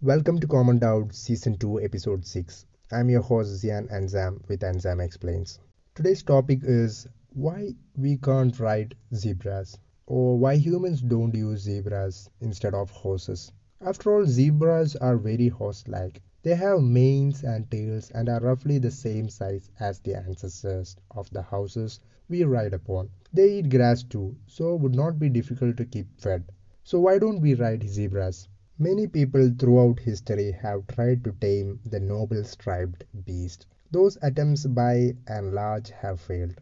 Welcome to Common Doubt Season 2, Episode 6. I'm your host Zian Anzam with Anzam Explains. Today's topic is why we can't ride zebras or why humans don't use zebras instead of horses. After all, zebras are very horse like. They have manes and tails and are roughly the same size as the ancestors of the horses we ride upon. They eat grass too, so would not be difficult to keep fed. So why don't we ride zebras? Many people throughout history have tried to tame the noble striped beast. Those attempts by and large have failed.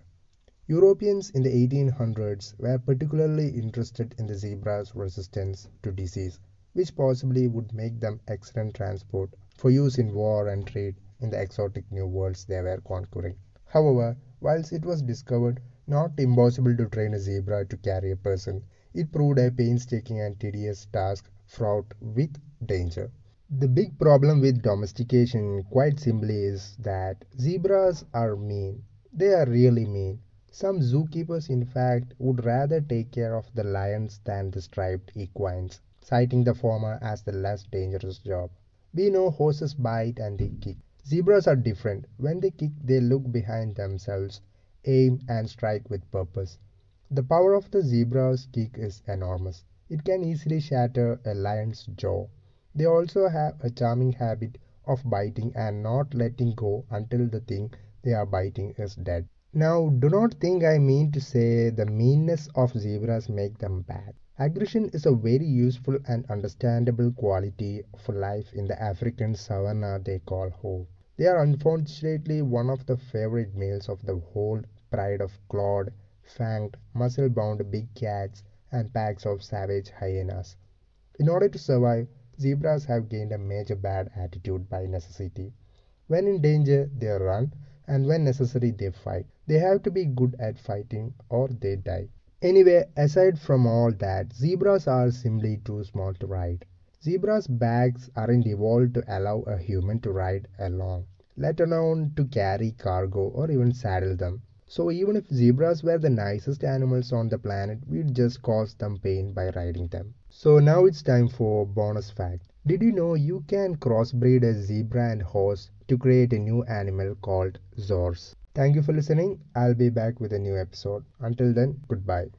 Europeans in the 1800s were particularly interested in the zebra's resistance to disease, which possibly would make them excellent transport for use in war and trade in the exotic new worlds they were conquering. However, whilst it was discovered not impossible to train a zebra to carry a person, it proved a painstaking and tedious task fraught with danger. The big problem with domestication, quite simply, is that zebras are mean. They are really mean. Some zookeepers, in fact, would rather take care of the lions than the striped equines, citing the former as the less dangerous job. We know horses bite and they kick. Zebras are different. When they kick, they look behind themselves, aim, and strike with purpose. The power of the zebra's kick is enormous. It can easily shatter a lion's jaw. They also have a charming habit of biting and not letting go until the thing they are biting is dead. Now, do not think I mean to say the meanness of zebras make them bad. Aggression is a very useful and understandable quality for life in the African savanna they call home. They are unfortunately one of the favorite meals of the whole pride of clawed, fanged, muscle-bound big cats and packs of savage hyenas. In order to survive, zebras have gained a major bad attitude by necessity. When in danger, they run, and when necessary, they fight. They have to be good at fighting or they die. Anyway, aside from all that, zebras are simply too small to ride. Zebras' backs aren't evolved to allow a human to ride along, let alone to carry cargo or even saddle them. So even if zebras were the nicest animals on the planet, we'd just cause them pain by riding them. So now it's time for bonus fact. Did you know you can crossbreed a zebra and horse to create a new animal called Zorse? Thank you for listening. I'll be back with a new episode. Until then, goodbye.